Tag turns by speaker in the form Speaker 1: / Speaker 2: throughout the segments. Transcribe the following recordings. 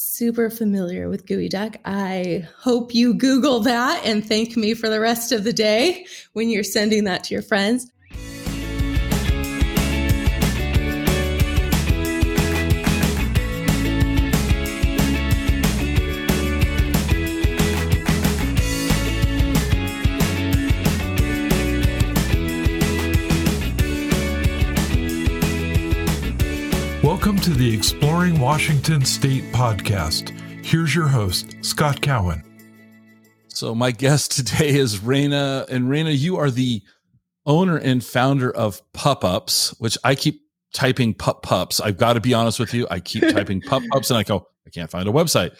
Speaker 1: super familiar with Geoduck. I hope you Google that and thank me for the rest of the day when you're sending that to your friends.
Speaker 2: Exploring Washington State podcast. Here's your host, Scott Cowan.
Speaker 3: So, my guest today is Raina. And Raina, you are the owner and founder of Pup Ups, which I keep typing Pup Pups. I've got to be honest with you. I keep typing Pup Ups and I go, I can't find a website.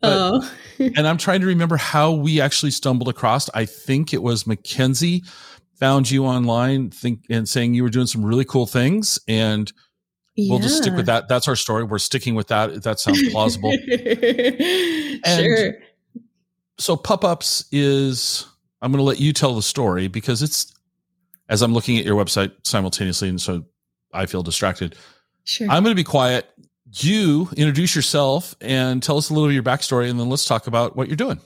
Speaker 3: But, oh. and I'm trying to remember how we actually stumbled across. I think it was Mackenzie found you online think and saying you were doing some really cool things and yeah. We'll just stick with that. That's our story. We're sticking with that. That sounds plausible. sure. So Pupups is I'm going to let you tell the story because it's as I'm looking at your website simultaneously, and so I feel distracted. Sure. I'm going to be quiet. You introduce yourself and tell us a little of your backstory, and then let's talk about what you're doing.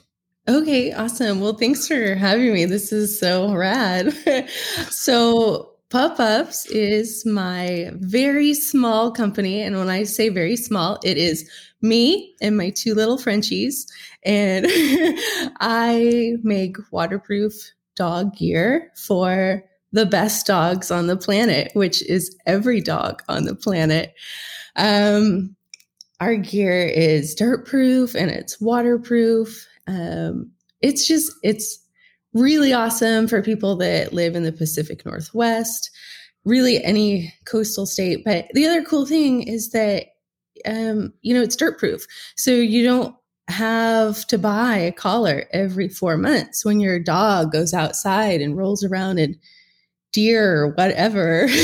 Speaker 1: Okay, awesome. Well, thanks for having me. This is so rad. so, Pupups is my very small company. And when I say very small, it is me and my two little Frenchies. And I make waterproof dog gear for the best dogs on the planet, which is every dog on the planet. Um, our gear is dirt proof and it's waterproof. Um, it's just, it's really awesome for people that live in the Pacific Northwest, really any coastal state. But the other cool thing is that, um, you know, it's dirt proof. So you don't have to buy a collar every four months when your dog goes outside and rolls around in deer or whatever.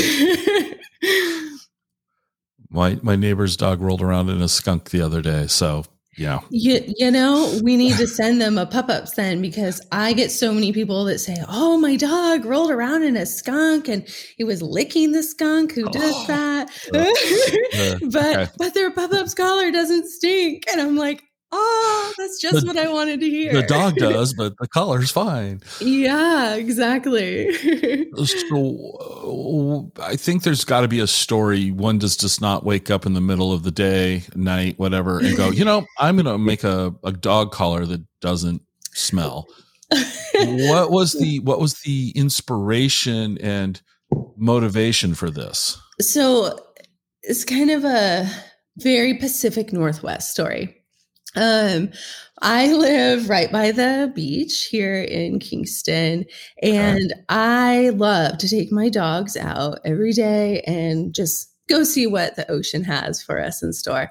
Speaker 3: my my neighbor's dog rolled around in a skunk the other day, so yeah.
Speaker 1: You, you know, we need to send them a pup up then because I get so many people that say, Oh, my dog rolled around in a skunk and he was licking the skunk. Who does oh. that? Uh, but, okay. but their Pupups collar doesn't stink. And I'm like, Oh, that's just the, what I wanted to hear.
Speaker 3: The dog does, but the collar's fine.
Speaker 1: Yeah, exactly.
Speaker 3: so uh, I think there's got to be a story. One does just not wake up in the middle of the day, night, whatever, and go, you know, I'm going to make a, a dog collar that doesn't smell. what was the what was the inspiration and motivation for this?
Speaker 1: So it's kind of a very Pacific Northwest story. Um, I live right by the beach here in Kingston, and. I love to take my dogs out every day and just go see what the ocean has for us in store.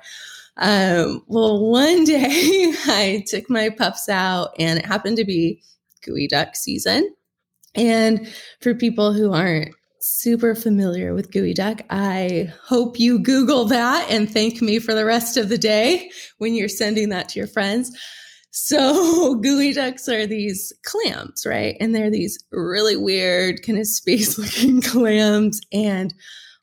Speaker 1: Um, well, one day I took my pups out, and it happened to be geoduck season. And for people who aren't super familiar with Geoduck. I hope you Google that and thank me for the rest of the day when you're sending that to your friends. So, Geoducks are these clams, right? And they're these really weird, kind of space looking clams. And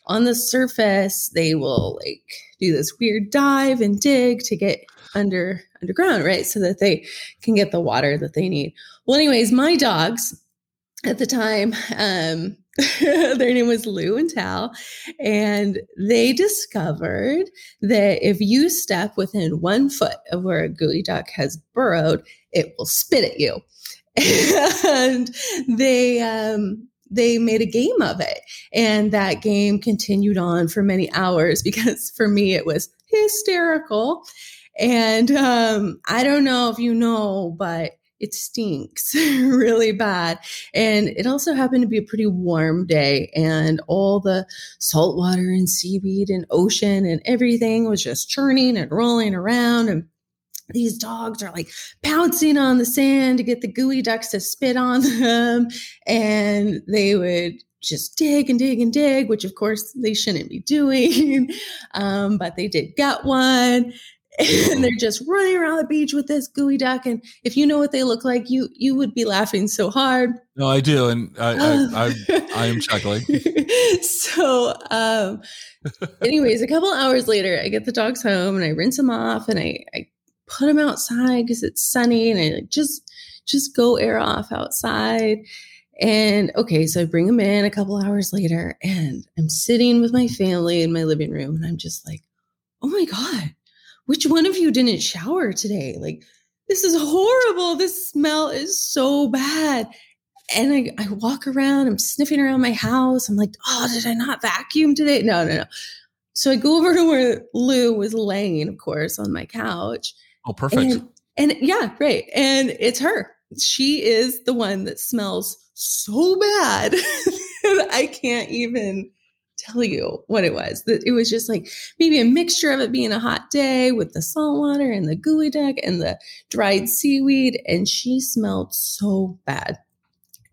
Speaker 1: on the surface, they will like do this weird dive and dig to get under underground, right? So that they can get the water that they need. Well, anyways, my dogs at the time, um, their name was Lou and Tal. And they discovered that if you step within one foot of where a geoduck has burrowed, it will spit at you. and they, um, they made a game of it. And that game continued on for many hours because for me, it was hysterical. And um, I don't know if you know, but it stinks really bad. And it also happened to be a pretty warm day, and all the salt water and seaweed and ocean and everything was just churning and rolling around. And these dogs are like pouncing on the sand to get the geoducks to spit on them. And they would just dig and dig and dig, which of course they shouldn't be doing. um, but they did get one. And they're just running around the beach with this geoduck. And if you know what they look like, you you would be laughing so hard.
Speaker 3: No, I do, and I I, I, I am chuckling.
Speaker 1: so, um, anyways, a couple hours later, I get the dogs home and I rinse them off and I, I put them outside because it's sunny and I like just just go air off outside. And okay, so I bring them in a couple hours later and I'm sitting with my family in my living room and I'm just like, oh my God, which one of you didn't shower today? Like, this is horrible. This smell is so bad. And I, I walk around, I'm sniffing around my house. I'm like, oh, did I not vacuum today? No, no, no. So I go over to where Lou was laying, of course, on my couch.
Speaker 3: Oh, perfect.
Speaker 1: And, and yeah, right. And it's her. She is the one that smells so bad. I can't even tell you what it was. It was just like maybe a mixture of it being a hot day with the salt water and the geoduck and the dried seaweed. And she smelled so bad.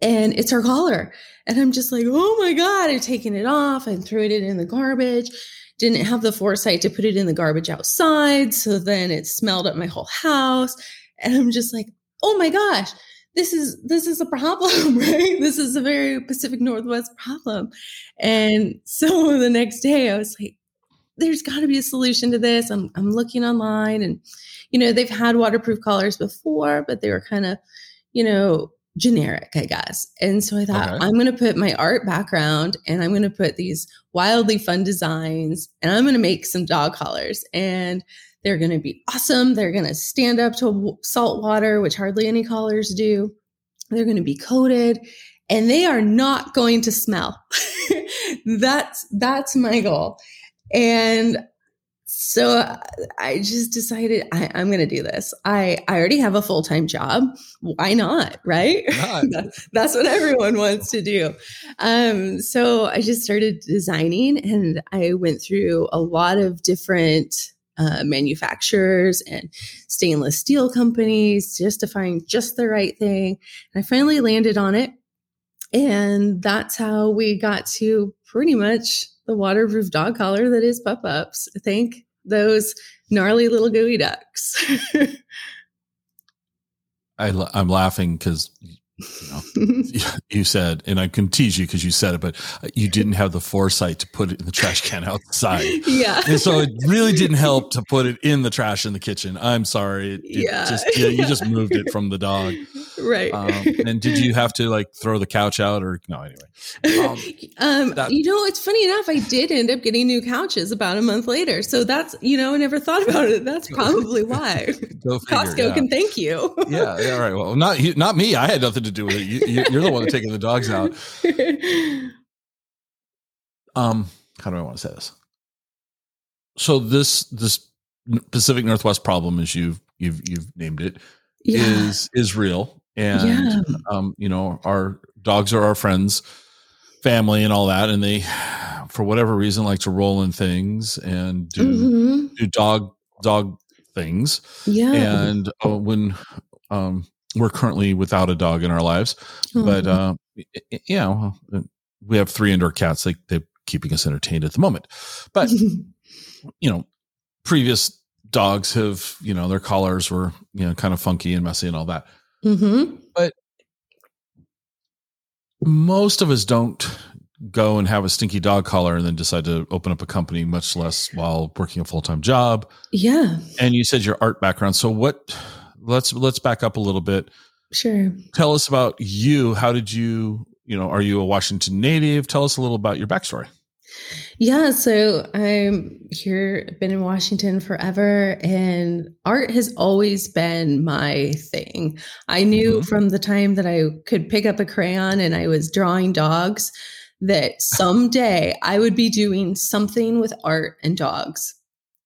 Speaker 1: And it's her collar. And I'm just like, oh my God, I've taken it off and threw it in the garbage. Didn't have the foresight to put it in the garbage outside. So then it smelled up my whole house. And I'm just like, oh my gosh, this is this is a problem, right? This is a very Pacific Northwest problem. And so the next day I was like, there's got to be a solution to this. I'm I'm looking online and you know, they've had waterproof collars before, but they were kind of, you know, generic, I guess. And so I thought, okay. I'm going to put my art background and I'm going to put these wildly fun designs and I'm going to make some dog collars. And they're going to be awesome. They're going to stand up to salt water, which hardly any collars do. They're going to be coated and they are not going to smell. that's that's my goal. And so I just decided I, am going to do this. I, I already have a full time job. Why not? Right? That's what everyone wants to do. Um, so I just started designing and I went through a lot of different uh, manufacturers and stainless steel companies just to find just the right thing. And I finally landed on it. And that's how we got to pretty much the waterproof dog collar that is Pupups. Thank those gnarly little geoducks.
Speaker 3: I, am laughing because you, know, you said, and I can tease you because you said it, but you didn't have the foresight to put it in the trash can outside.
Speaker 1: Yeah.
Speaker 3: And so it really didn't help to put it in the trash in the kitchen. I'm sorry. It, it yeah. Just, yeah. You just moved it from the dog.
Speaker 1: Right. Um,
Speaker 3: and did you have to like throw the couch out or no, anyway?
Speaker 1: Um, um that, you know, it's funny enough. I did end up getting new couches about a month later. So that's, you know, I never thought about it. That's probably why figure, Costco yeah. can thank you.
Speaker 3: yeah. Yeah. Right. Well, not, not me. I had nothing to do with it. You, you're the one taking the dogs out. Um, how do I want to say this? So this this Pacific Northwest problem, as you've you've you've named it, yeah. is is real, and yeah. um, you know our dogs are our friends, family, and all that, and they, for whatever reason, like to roll in things and do mm-hmm. do dog dog things.
Speaker 1: Yeah,
Speaker 3: and uh, when um we're currently without a dog in our lives, mm-hmm. but uh, you know, we have three indoor cats. They they're keeping us entertained at the moment, but you know, previous dogs have you know their collars were you know kind of funky and messy and all that.
Speaker 1: Mm-hmm.
Speaker 3: But most of us don't go and have a stinky dog collar and then decide to open up a company, much less while working a full time job.
Speaker 1: Yeah.
Speaker 3: And you said your art background. So what? Let's let's back up a little bit.
Speaker 1: Sure.
Speaker 3: Tell us about you. How did you, you know, are you a Washington native? Tell us a little about your backstory.
Speaker 1: Yeah, so I'm here, been in Washington forever, and art has always been my thing. I knew mm-hmm. from the time that I could pick up a crayon and I was drawing dogs that someday I would be doing something with art and dogs.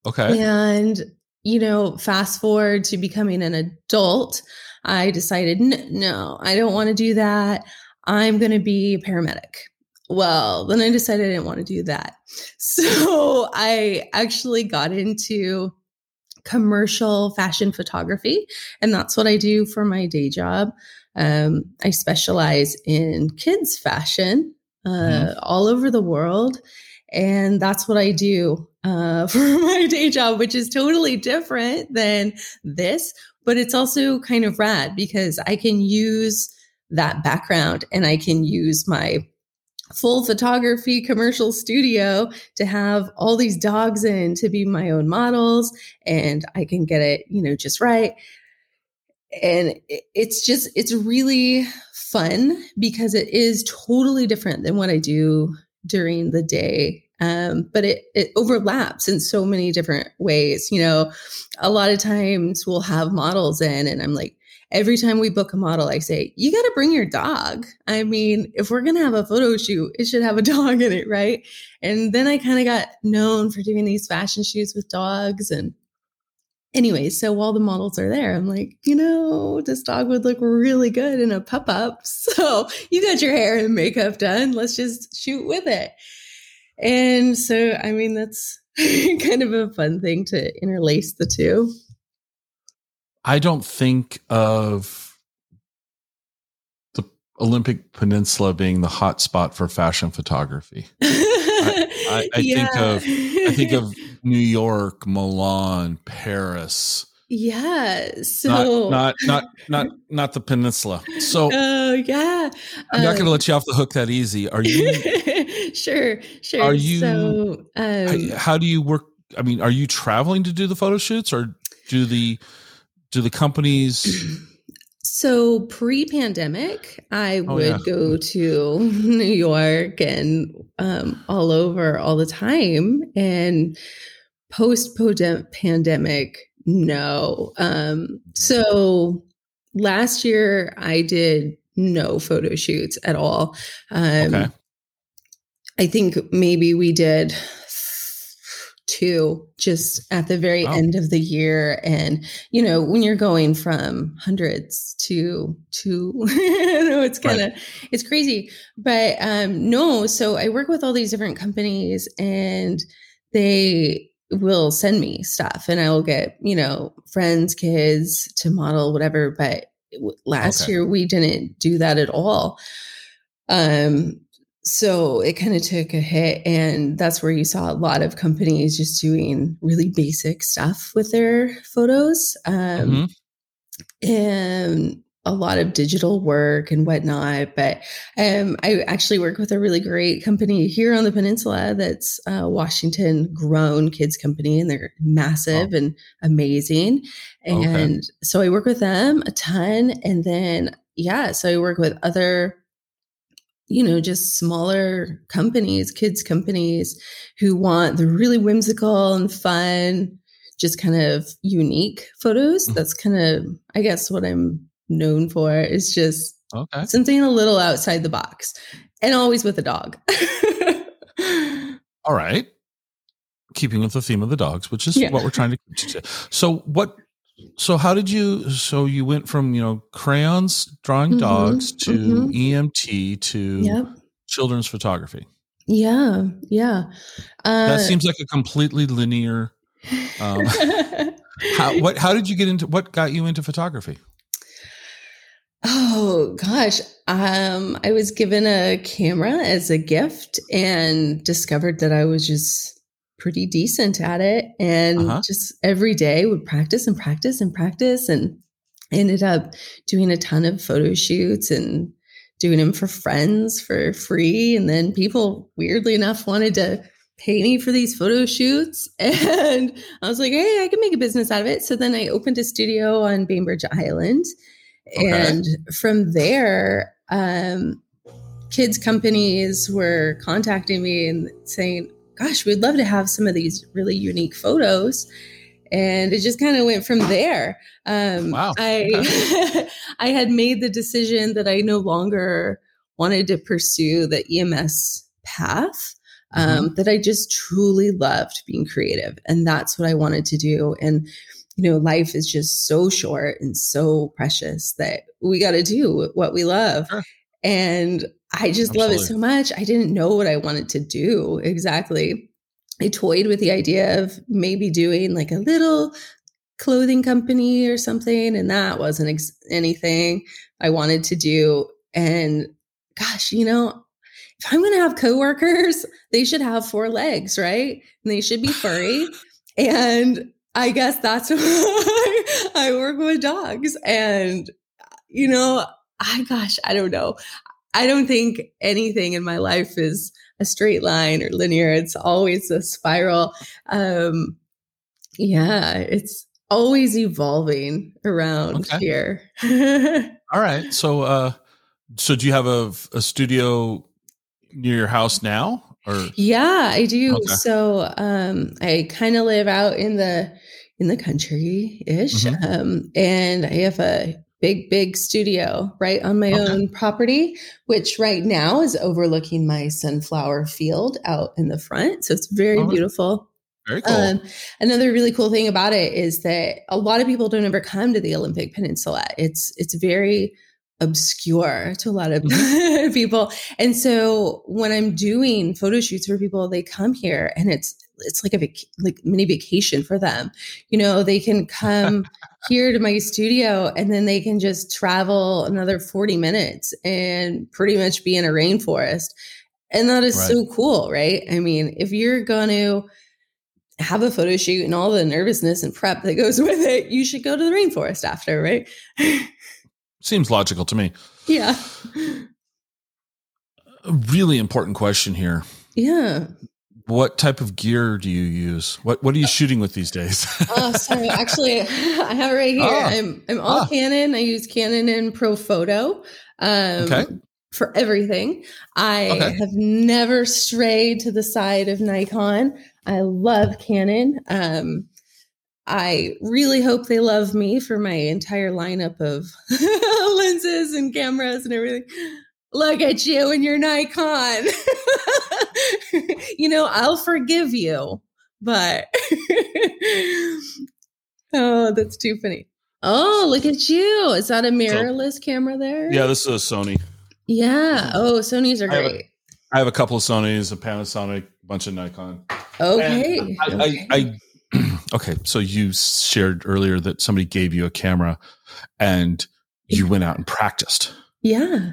Speaker 3: Okay.
Speaker 1: And you know, fast forward to becoming an adult, I decided, no, I don't want to do that. I'm going to be a paramedic. Well, then I decided I didn't want to do that. So I actually got into commercial fashion photography, and that's what I do for my day job. Um, I specialize in kids' fashion uh, mm-hmm. all over the world, and that's what I do uh, for my day job, which is totally different than this, but it's also kind of rad because I can use that background and I can use my full photography commercial studio to have all these dogs in to be my own models and I can get it, you know, just right. And it's just, it's really fun because it is totally different than what I do during the day. Um, but it, it overlaps in so many different ways. You know, a lot of times we'll have models in, and I'm like, every time we book a model, I say, you got to bring your dog. I mean, if we're going to have a photo shoot, it should have a dog in it, right? And then I kind of got known for doing these fashion shoots with dogs. And anyway, so while the models are there, I'm like, you know, this dog would look really good in a pup up. So you got your hair and makeup done. Let's just shoot with it. And so, I mean, that's kind of a fun thing to interlace the two.
Speaker 3: I don't think of the Olympic Peninsula being the hot spot for fashion photography. I, I, I yeah. think of I think of New York, Milan, Paris.
Speaker 1: Yeah. So
Speaker 3: not not not not, not the peninsula. So
Speaker 1: Oh yeah.
Speaker 3: I'm not um, gonna let you off the hook that easy. Are you
Speaker 1: sure, sure.
Speaker 3: Are you so, um, how, how do you work? I mean, are you traveling to do the photo shoots or do the do the companies
Speaker 1: so pre-pandemic i oh, would yeah. go to new york and um, all over all the time and post pandemic no um, so last year i did no photo shoots at all um, okay. i think maybe we did two just at the very wow. end of the year and you know when you're going from hundreds to to know it's kind of right. it's crazy but um no so i work with all these different companies and they will send me stuff and i will get you know friends kids to model whatever but last okay. year we didn't do that at all um so it kind of took a hit and that's where you saw a lot of companies just doing really basic stuff with their photos um, mm-hmm. and a lot of digital work and whatnot but um, i actually work with a really great company here on the peninsula that's a washington grown kids company and they're massive oh. and amazing and okay. so i work with them a ton and then yeah so i work with other you know, just smaller companies, kids companies who want the really whimsical and fun, just kind of unique photos. Mm-hmm. That's kind of, I guess, what I'm known for is just okay. something a little outside the box and always with a dog.
Speaker 3: All right. Keeping with the theme of the dogs, which is yeah. what we're trying to. So, what so how did you so you went from you know crayons drawing mm-hmm, dogs to mm-hmm. emt to yep. children's photography
Speaker 1: yeah yeah
Speaker 3: uh, that seems like a completely linear um, how what how did you get into what got you into photography
Speaker 1: oh gosh. Um i was given a camera as a gift and discovered that i was just pretty decent at it and uh-huh. just every day would practice and practice and practice and ended up doing a ton of photo shoots and doing them for friends for free. And then people weirdly enough wanted to pay me for these photo shoots. And i was like hey i can make a business out of it. So then i opened a studio on bainbridge island okay. and from there um, kids companies were contacting me and saying gosh, we'd love to have some of these really unique photos. And it just kind of went from there. Um, wow. I, I had made the decision that I no longer wanted to pursue the EMS path. Um, mm-hmm. That I just truly loved being creative. And that's what I wanted to do. And, you know, life is just so short and so precious that we got to do what we love. Sure. And I just Absolutely. love it so much. I didn't know what I wanted to do exactly. I toyed with the idea of maybe doing like a little clothing company or something, and that wasn't ex- anything I wanted to do. And gosh, you know, if I'm going to have coworkers, they should have four legs, right? And they should be furry. and I guess that's why I work with dogs. And, you know, I, gosh, I don't know. I don't think anything in my life is a straight line or linear. It's always a spiral. Um, yeah, it's always evolving around okay. here.
Speaker 3: All right. So, uh, so do you have a, a studio near your house now? Or
Speaker 1: yeah, I do. Okay. So, um, I kind of live out in the in the country ish, mm-hmm. um, and I have a big, big studio right on my okay. own property, which right now is overlooking my sunflower field out in the front. So it's very oh, beautiful.
Speaker 3: Very cool. Um,
Speaker 1: another really cool thing about it is that a lot of people don't ever come to the Olympic Peninsula. It's it's very obscure to a lot of mm-hmm. people. And so when I'm doing photo shoots for people, they come here and it's it's like a vac- like mini vacation for them. You know, they can come here to my studio and then they can just travel another 40 minutes and pretty much be in a rainforest. And that is right. so cool, right? I mean, if you're going to have a photo shoot and all the nervousness and prep that goes with it, you should go to the rainforest after, right?
Speaker 3: Seems logical to me.
Speaker 1: Yeah.
Speaker 3: A really important question here.
Speaker 1: Yeah.
Speaker 3: What type of gear do you use? What What are you shooting with these days?
Speaker 1: oh, sorry. Actually, I have it right here. Ah. I'm I'm all ah. Canon. I use Canon and Profoto. Um, okay. For everything, I okay. have never strayed to the side of Nikon. I love Canon. Um, I really hope they love me for my entire lineup of lenses and cameras and everything. Look at you and your Nikon. you know, I'll forgive you, but oh, that's too funny. Oh, look at you. Is that a mirrorless so, camera there?
Speaker 3: Yeah, this is a Sony.
Speaker 1: Yeah. Oh, Sony's are great.
Speaker 3: I have a, I have a couple of Sonys, a Panasonic, a bunch of Nikon.
Speaker 1: Okay.
Speaker 3: I,
Speaker 1: okay.
Speaker 3: I, I okay, so you shared earlier that somebody gave you a camera and you went out and practiced.
Speaker 1: Yeah.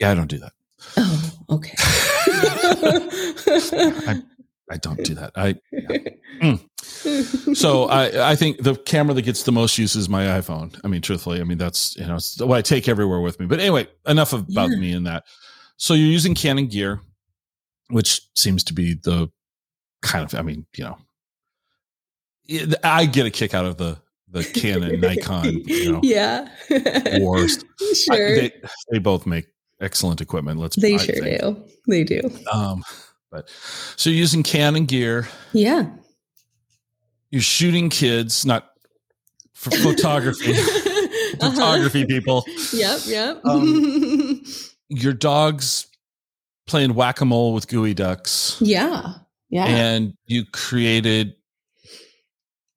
Speaker 3: Yeah, I don't do that.
Speaker 1: Oh, okay.
Speaker 3: I, I don't do that. I yeah. mm. so I I think the camera that gets the most use is my iPhone. I mean, truthfully, I mean that's you know what I take everywhere with me. But anyway, enough about yeah. me and that. So you're using Canon gear, which seems to be the kind of I mean you know I get a kick out of the the Canon Nikon, you know,
Speaker 1: yeah,
Speaker 3: wars.
Speaker 1: Sure, I,
Speaker 3: they, they both make excellent equipment. Let's
Speaker 1: they I sure think. do. They do.
Speaker 3: Um, but so you're using Canon gear.
Speaker 1: Yeah,
Speaker 3: you're shooting kids, not for photography. Uh-huh. photography people.
Speaker 1: Yep, yep. Um,
Speaker 3: your dog's playing whack a mole with geoducks.
Speaker 1: Yeah, yeah.
Speaker 3: And you created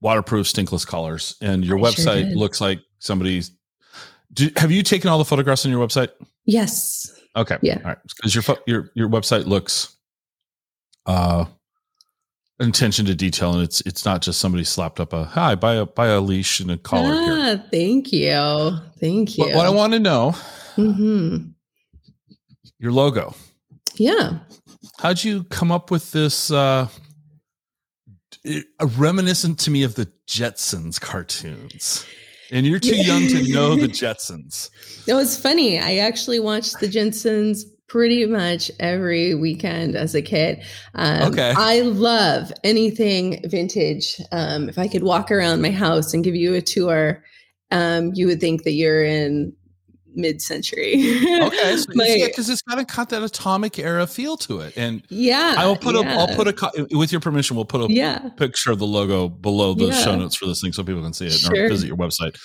Speaker 3: waterproof stinkless collars, and your I website sure looks like somebody's. Do, have you taken all the photographs on your website?
Speaker 1: Yes.
Speaker 3: Okay.
Speaker 1: Yeah.
Speaker 3: All right. Because your your your website looks uh attention to detail, and it's it's not just somebody slapped up a hi buy a buy a leash and a collar. Ah,
Speaker 1: here. thank you, thank you.
Speaker 3: What, what I want to know,
Speaker 1: mm-hmm.
Speaker 3: your logo.
Speaker 1: Yeah.
Speaker 3: How'd you come up with this? uh reminiscent to me of the Jetsons cartoons. And you're too young to know the Jetsons.
Speaker 1: No, it's funny. I actually watched the Jetsons pretty much every weekend as a kid. Um, okay. I love anything vintage. Um, if I could walk around my house and give you a tour, um, you would think that you're in mid-century.
Speaker 3: okay, so because yeah, it's kind of got that atomic era feel to it, and
Speaker 1: yeah,
Speaker 3: I will put
Speaker 1: yeah.
Speaker 3: a. I'll put a. With your permission, we'll put a yeah. picture of the logo below the yeah. show notes for this thing, so people can see it sure. or visit your website.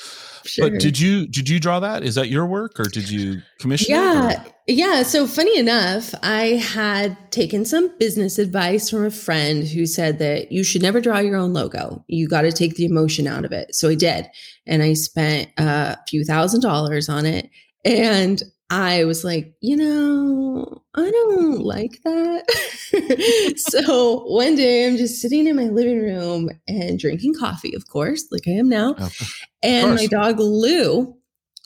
Speaker 3: Sure. But did you did you draw that? Is that your work, or did you commission?
Speaker 1: Yeah, yeah. So funny enough, I had taken some business advice from a friend who said that you should never draw your own logo. You got to take the emotion out of it. So I did, and I spent uh, a few thousand dollars on it. And I was like, you know, I don't like that. so one day I'm just sitting in my living room and drinking coffee, of course, like I am now. and my dog Lou,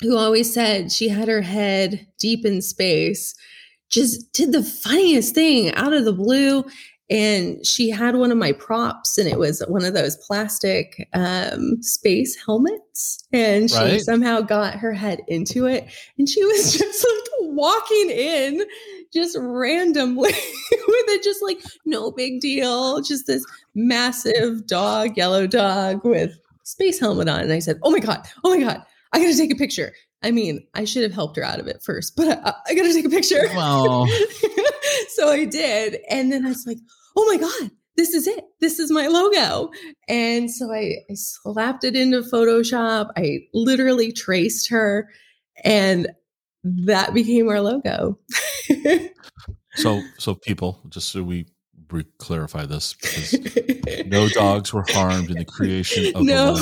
Speaker 1: who always said she had her head deep in space, just did the funniest thing out of the blue and she had one of my props and it was one of those plastic um, space helmets. And she
Speaker 3: Right.
Speaker 1: somehow got her head into it and she was just like walking in just randomly with it just like no big deal just this massive dog yellow dog with space helmet on. And i said oh my god oh my god i gotta take a picture. I mean i should have helped her out of it first but i, I gotta take a picture.
Speaker 3: Well,
Speaker 1: so I did. And then I was like, oh my God, this is it. This is my logo. And so I, I slapped it into Photoshop. I literally traced her, and that became our logo.
Speaker 3: so so people, just so we re- clarify this, because no dogs were harmed in the creation of
Speaker 1: no,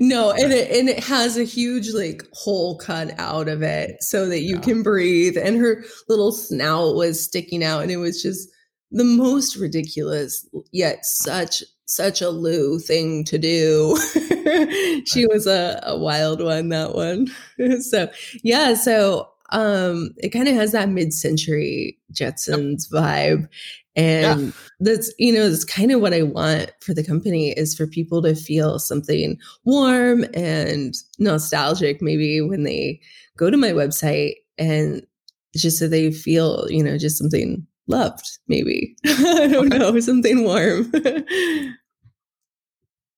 Speaker 1: no, and it and it has a huge like hole cut out of it so that you
Speaker 3: Yeah.
Speaker 1: can breathe. And her little snout was sticking out, and it was just the most ridiculous yet such such a Lou thing to do. she was a, a wild one, that one. so yeah, so um it kind of has that mid-century Jetsons vibe. And that's you know that's kind of what i want for the company is for people to feel something warm and nostalgic maybe when they go to my website and just so they feel you know just something loved maybe i don't
Speaker 3: Okay.
Speaker 1: know something warm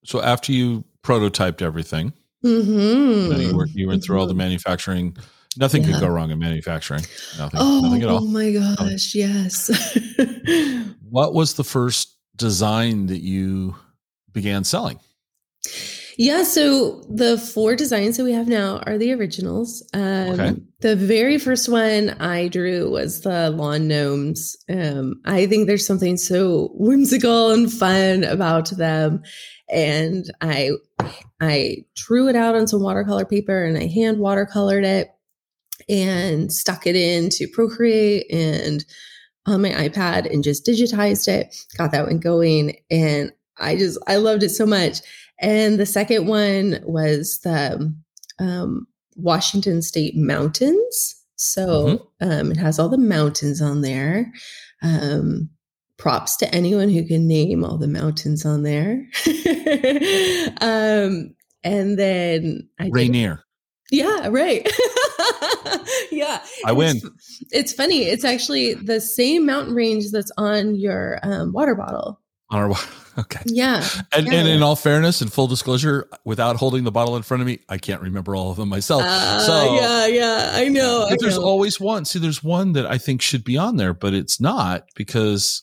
Speaker 3: So after you prototyped everything,
Speaker 1: hmm
Speaker 3: you, were, you went through all the manufacturing. Nothing
Speaker 1: Yeah.
Speaker 3: could go wrong in manufacturing. Nothing,
Speaker 1: oh,
Speaker 3: nothing at all.
Speaker 1: my gosh yes
Speaker 3: What was the first design that you began selling?
Speaker 1: Yeah, so the four designs that we have now are the originals. Um,
Speaker 3: Okay.
Speaker 1: The very first one I drew was the lawn gnomes. Um, I think there's something so whimsical and fun about them, and I I drew it out on some watercolor paper and I hand watercolored it and stuck it into Procreate and on my iPad and just digitized it. Got that one going, and I just I loved it so much. And the second one was the um, Washington State Mountains. So um, it has all the mountains on there. Um, props to anyone who can name all the mountains on there. um, and then I did-
Speaker 3: Rainier.
Speaker 1: yeah, right. yeah.
Speaker 3: I win.
Speaker 1: It's, it's funny. It's actually the same mountain range that's on your um, water bottle.
Speaker 3: On our, water. okay.
Speaker 1: Yeah.
Speaker 3: And,
Speaker 1: Yeah.
Speaker 3: and in all fairness and full disclosure, without holding the bottle in front of me, I can't remember all of them myself.
Speaker 1: Uh,
Speaker 3: so
Speaker 1: yeah, yeah, I know. I
Speaker 3: there's
Speaker 1: know.
Speaker 3: always one. See, there's one that I think should be on there, but it's not because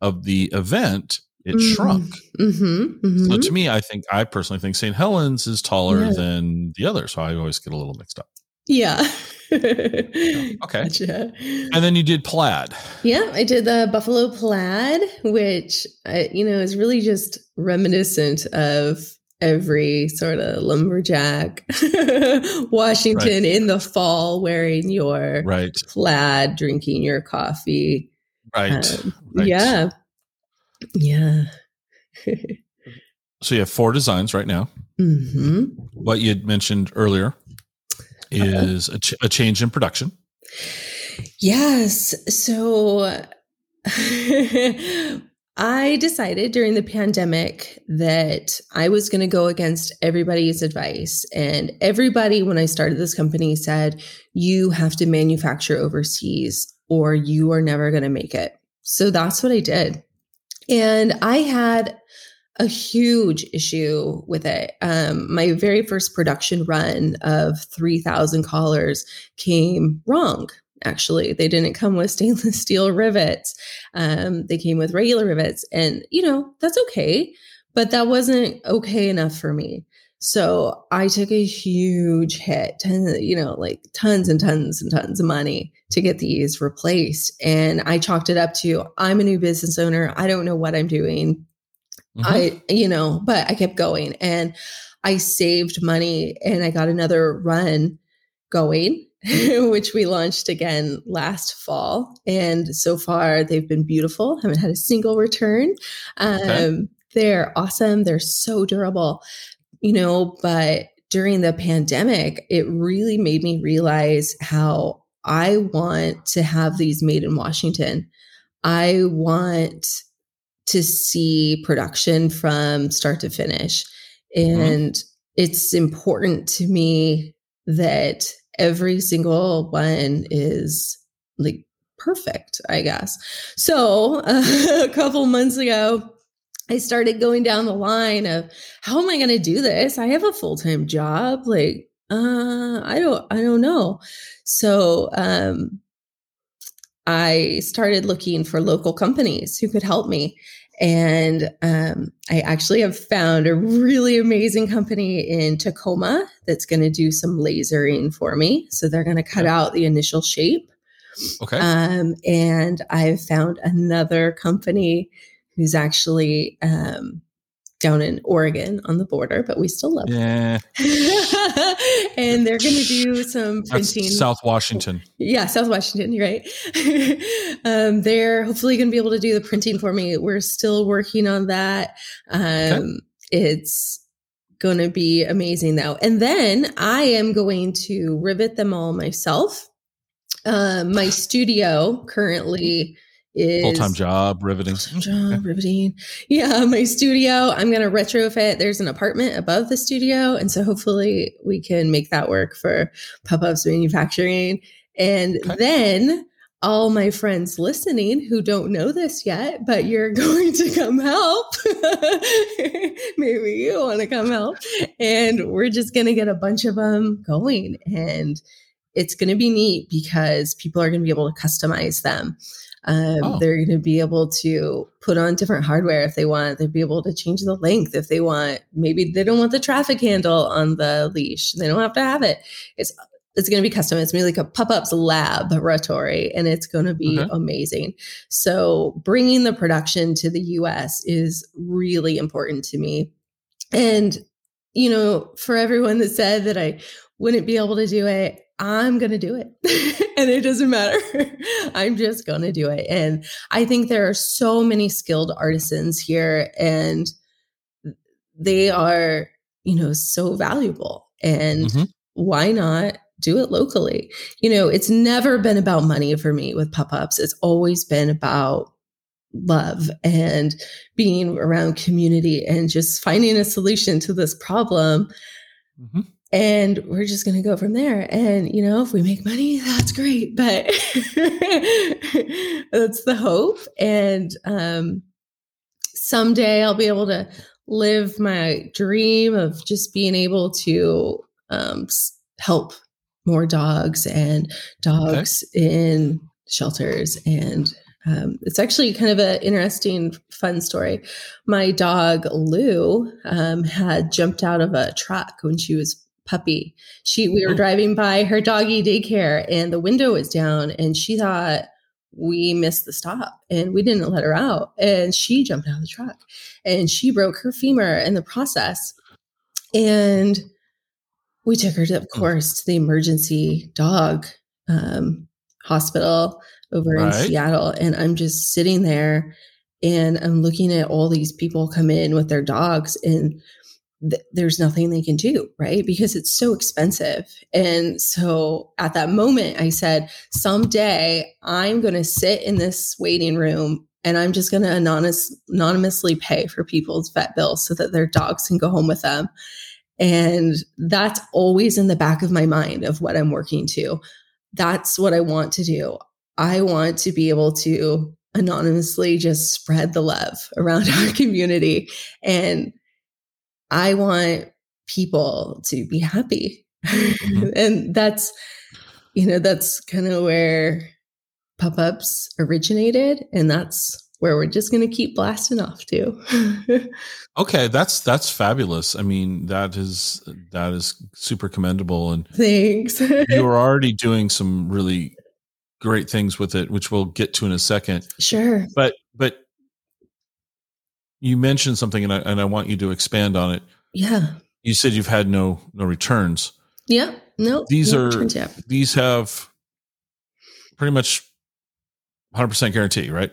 Speaker 3: of the event. It
Speaker 1: Mm.
Speaker 3: shrunk.
Speaker 1: Mm-hmm,
Speaker 3: So to me, I think I personally think St. Helens is taller
Speaker 1: Yeah.
Speaker 3: than the other. So I always get a little mixed up.
Speaker 1: Yeah.
Speaker 3: Okay.
Speaker 1: Gotcha.
Speaker 3: And then you did plaid.
Speaker 1: Yeah, I did the Buffalo Plaid, which uh, you know is really just reminiscent of every sort of lumberjack Washington in the fall wearing your
Speaker 3: Right.
Speaker 1: plaid, drinking your coffee.
Speaker 3: Right.
Speaker 1: Um,
Speaker 3: right.
Speaker 1: Yeah, yeah.
Speaker 3: So you have four designs right now.
Speaker 1: hmm
Speaker 3: What you had mentioned earlier is a, ch- a change in production.
Speaker 1: Yes. So I decided during the pandemic that I was going to go against everybody's advice. And everybody, when I started this company, said, you have to manufacture overseas or you are never going to make it. So that's what I did. And I had a huge issue with it. Um, my very first production run of 3,000 collars came wrong actually. They didn't come with stainless steel rivets. Um, they came with regular rivets and you know that's okay but that wasn't okay enough for me. So i took a huge hit you know like tons and tons and tons of money to get these replaced and i chalked it up to i'm a new business owner. I don't know what i'm doing
Speaker 3: Mhm.
Speaker 1: I, you know, but I kept going and I saved money and I got another run going, which we launched again last fall. And so far they've been beautiful. Haven't had a single return. Um,
Speaker 3: Okay.
Speaker 1: They're awesome. They're so durable, you know, but during the pandemic, it really made me realize how I want to have these made in Washington. I want to see production from start to finish. Mm-hmm. And mm-hmm. it's important to me that every single one is like perfect, I guess. So uh, a couple months ago, I started going down the line of how am I going to do this? I have a full-time job. Like, uh, I don't, I don't know. So, um, I started looking for local companies who could help me. And um, I actually have found a really amazing company in Tacoma that's going to do some lasering for me. So they're going to cut out the initial shape.
Speaker 3: Okay.
Speaker 1: Um, and I've found another company who's actually um, down in Oregon on the border, but we still love
Speaker 3: yeah.
Speaker 1: and they're going to do some printing.
Speaker 3: That's South Washington.
Speaker 1: Yeah, South Washington, right? um, they're hopefully going to be able to do the printing for me. We're still working on that. Um, okay. It's going to be amazing though. And then I am going to rivet them all myself. Um, my studio currently
Speaker 3: full time job riveting.
Speaker 1: Job riveting. Yeah, my studio. I'm gonna retrofit. There's an apartment above the studio, and so hopefully we can make that work for Pupups Manufacturing. And okay. then all my friends listening who don't know this yet, but you're going to come help. Maybe you want to come help. And we're just going to get a bunch of them going. And it's going to be neat because people are going to be able to customize them. Um, oh. They're going to be able to put on different hardware if they want. They'll be able to change the length if they want. Maybe they don't want the traffic handle on the leash. They don't have to have it. It's it's going to be custom. It's going to be like a Pupups laboratory, and it's going to be okay. amazing. So bringing the production to the U.S. is really important to me. And you know, for everyone that said that I wouldn't be able to do it, I'm going to do it. and it doesn't matter. I'm just going to do it. And I think there are so many skilled artisans here and they are, you know, so valuable. And mm-hmm. why not do it locally? You know, it's never been about money for me with Pupups. It's always been about love and being around community and just finding a solution to this problem. Mm-hmm and we're just going to go from there and you know if we make money that's great but that's the hope and um someday i'll be able to live my dream of just being able to um help more dogs and dogs okay. in shelters and um, it's actually kind of an interesting, fun story. My dog Lou um, had jumped out of a truck when she was puppy. She we were oh. driving by her doggy daycare and the window was down and she thought we missed the stop and we didn't let her out and she jumped out of the truck and she broke her femur in the process. And we took her to, of hmm. course, to the emergency dog um, hospital over right. in Seattle. And I'm just sitting there and I'm looking at all these people come in with their dogs and th- there's nothing they can do, right? Because it's so expensive. And so at that moment, I said, someday I'm going to sit in this waiting room and I'm just going to anonymous, anonymously pay for people's vet bills so that their dogs can go home with them. And that's always in the back of my mind of what I'm working to. That's what I want to do. I want to be able to anonymously just spread the love around our community and I want people to be happy. Mm-hmm. and that's, you know, that's kind of where Pupups originated. And that's where we're just going to keep blasting off to.
Speaker 3: okay. That's, that's fabulous. I mean, that is, that is super commendable. And
Speaker 1: thanks.
Speaker 3: you're already doing some really great things with it, which we'll get to in a second.
Speaker 1: Sure.
Speaker 3: But, but you mentioned something and I, and I want you to expand on it.
Speaker 1: Yeah.
Speaker 3: You said you've had no no returns.
Speaker 1: Yeah. No.
Speaker 3: These no are these have pretty much 100% guarantee, right?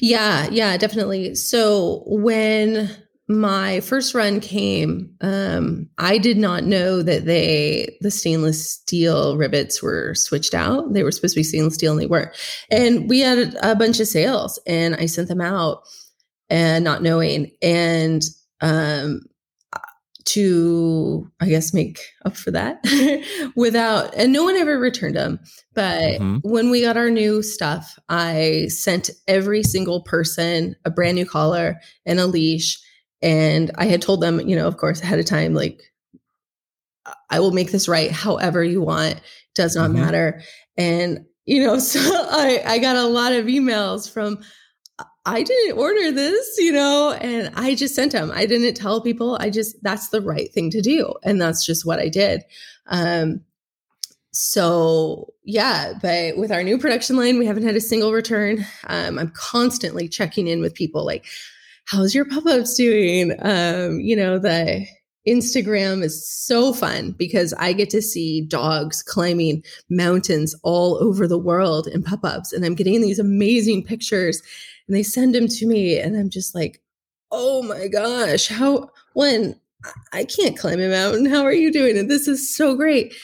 Speaker 1: Yeah, yeah, definitely. So when my first run came, um, I did not know that they the stainless steel rivets were switched out. They were supposed to be stainless steel and they weren't. And we had a, a bunch of sales and I sent them out and not knowing. And um to I guess make up for that without and no one ever returned them. But
Speaker 3: Mhm.
Speaker 1: when we got our new stuff, I sent every single person a brand new collar and a leash. And I had told them, you know, of course, ahead of time, like, I will make this right however you want, does not
Speaker 3: Mhm.
Speaker 1: matter. And, you know, so I, I got a lot of emails from, I didn't order this, you know, and I just sent them. I didn't tell people. I just, that's the right thing to do. And that's just what I did. Um, so yeah, but with our new production line, we haven't had a single return. Um, I'm constantly checking in with people like, how's your Pupups doing? Um, you know, the Instagram is so fun because I get to see dogs climbing mountains all over the world in Pupups. And I'm getting these amazing pictures and they send them to me. And I'm just like, oh my gosh, how when I can't climb a mountain. How are you doing? And this is so great.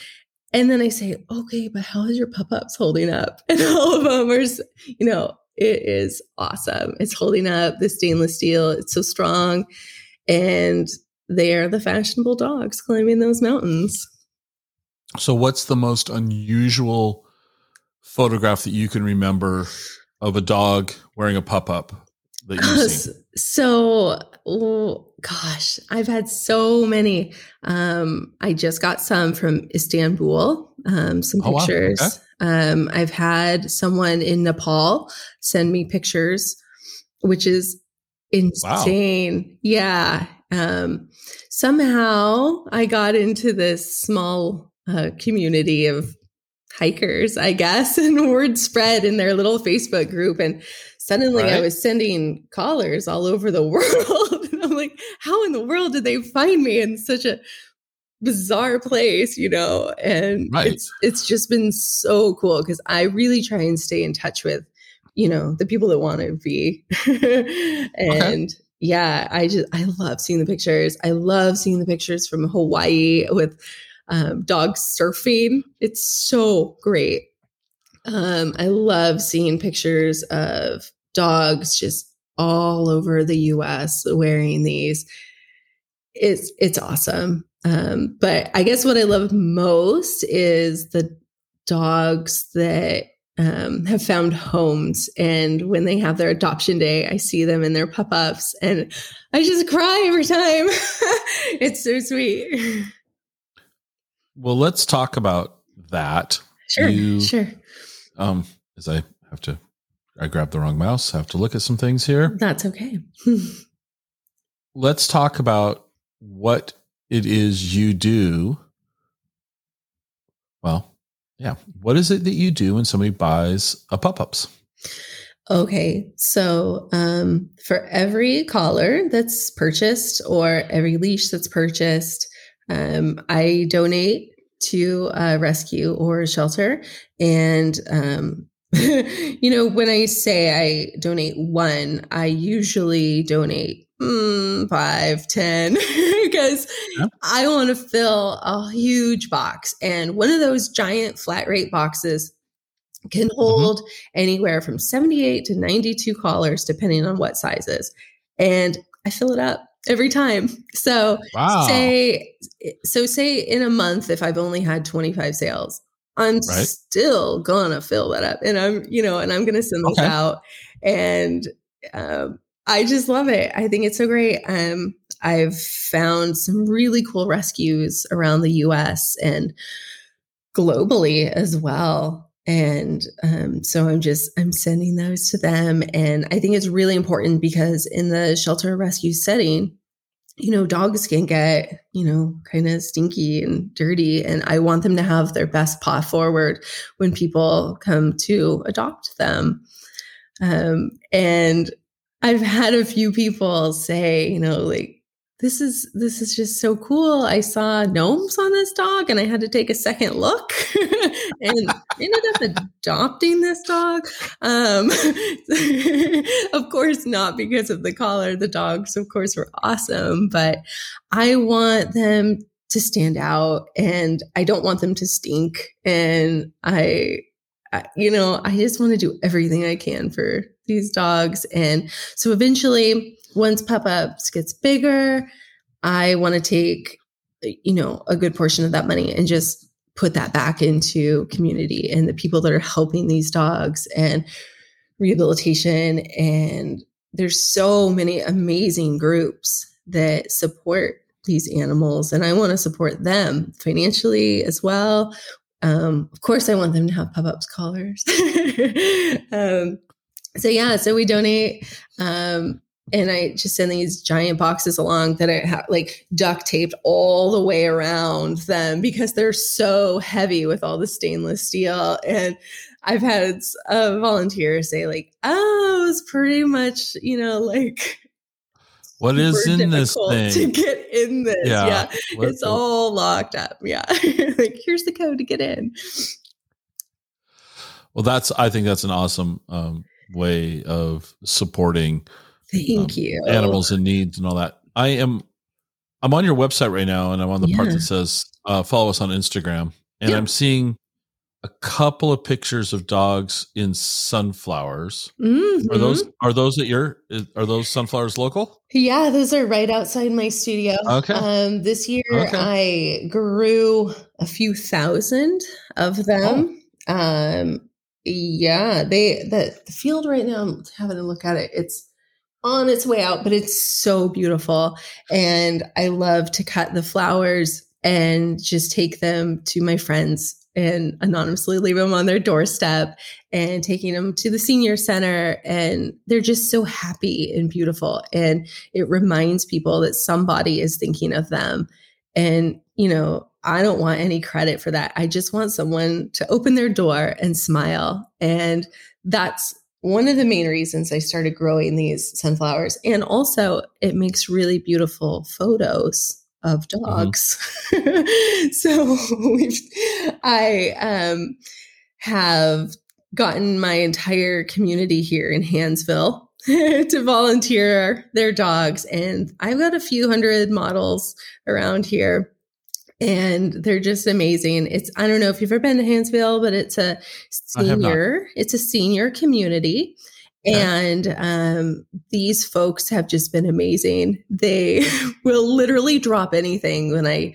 Speaker 1: And then I say, okay, but how is your Pupups holding up? And all of them are, you know, it is awesome. It's holding up the stainless steel. It's so strong. And they are the fashionable dogs climbing those mountains.
Speaker 3: So, what's the most unusual photograph that you can remember of a dog wearing a Pupup that you've seen?
Speaker 1: so, oh, gosh, I've had so many. Um, I just got some from Istanbul, um, some
Speaker 3: Oh, wow.
Speaker 1: pictures.
Speaker 3: Okay.
Speaker 1: Um, I've had someone in Nepal send me pictures, which is insane. Yeah. Um, somehow I got into this small uh, community of hikers, I guess, and word spread in their little Facebook group. And suddenly I was sending callers all over the world. and I'm like, how in the world did they find me in such a bizarre place, you know? And
Speaker 3: Right.
Speaker 1: it's it's just been so cool because I really try and stay in touch with, you know, the people that want to be. and yeah, I just I love seeing the pictures. I love seeing the pictures from Hawaii with um, dogs surfing. It's so great. Um, I love seeing pictures of dogs just all over the US wearing these. It's it's awesome. Um, but I guess what I love most is the dogs that um, have found homes. And when they have their adoption day, I see them in their Pupups and I just cry every time. it's so sweet.
Speaker 3: Well, let's talk about that.
Speaker 1: Sure.
Speaker 3: You-
Speaker 1: Sure.
Speaker 3: Um, as I have to, I grabbed the wrong mouse. I have to look at some things here.
Speaker 1: That's okay.
Speaker 3: Let's talk about what it is you do. Well, yeah. What is it that you do when somebody buys a Pupups?
Speaker 1: Okay, so um, for every collar that's purchased or every leash that's purchased, um, I donate to a rescue or a shelter. And, um, you know, when I say I donate one, I usually donate mm, five, ten, because
Speaker 3: Yeah.
Speaker 1: I want to fill a huge box. And one of those giant flat rate boxes can hold anywhere from 78 to 92 collars, depending on what sizes. And I fill it up every time. So
Speaker 3: Wow.
Speaker 1: say, so say in a month, if I've only had 25 sales, I'm
Speaker 3: Right.
Speaker 1: still gonna fill that up. And I'm, you know, and I'm gonna send those
Speaker 3: Okay.
Speaker 1: out. And um, I just love it. I think it's so great. Um, I've found some really cool rescues around the US and globally as well. And um, so I'm just I'm sending those to them, and I think it's really important because in the shelter rescue setting, you know, dogs can get you know kind of stinky and dirty, and I want them to have their best paw forward when people come to adopt them. Um, and I've had a few people say, you know, like this is this is just so cool. I saw gnomes on this dog and I had to take a second look and ended up adopting this dog. Um, of course, not because of the collar. The dogs, of course, were awesome, but I want them to stand out and I don't want them to stink. And I, I you know, I just want to do everything I can for these dogs. And so eventually, once Pupups gets bigger, I want to take, you know, a good portion of that money and just put that back into community and the people that are helping these dogs and rehabilitation. And there's so many amazing groups that support these animals and I want to support them financially as well. Um, of course, I want them to have Pupups collars. um, so yeah, so we donate. Um, and I just send these giant boxes along that I have like duct taped all the way around them because they're so heavy with all the stainless steel. And I've had a volunteer say like, "Oh, it's pretty much you know like."
Speaker 3: What is in this thing?
Speaker 1: To get in this, yeah, yeah. it's all locked up. Yeah, like here's the code to get in.
Speaker 3: Well, that's I think that's an awesome um, way of supporting
Speaker 1: Thank um, you.
Speaker 3: Animals in needs and all that. I am I'm on your website right now and I'm on the yeah. part that says uh, follow us on Instagram and yeah. I'm seeing a couple of pictures of dogs in sunflowers. Mm-hmm. Are those are those at your are those sunflowers local?
Speaker 1: Yeah, those are right outside my studio.
Speaker 3: Okay.
Speaker 1: Um, this year okay. I grew a few thousand of them. Oh. Um, yeah, they the, the field right now. I'm having a look at it. It's on its way out, but it's so beautiful. And I love to cut the flowers and just take them to my friends and anonymously leave them on their doorstep and taking them to the senior center. And they're just so happy and beautiful. And it reminds people that somebody is thinking of them. And, you know, I don't want any credit for that. I just want someone to open their door and smile. And that's one of the main reasons I started growing these sunflowers. And also, it makes really beautiful photos of mm-hmm. dogs. Mm-hmm. so we've, I um, have gotten my entire community here in Hansville to volunteer their dogs. And I've got a few hundred models around here and they're just amazing. It's I don't know if you've ever been to Hansville, but it's a senior it's a senior community. And um, these folks have just been amazing. They will literally drop anything when I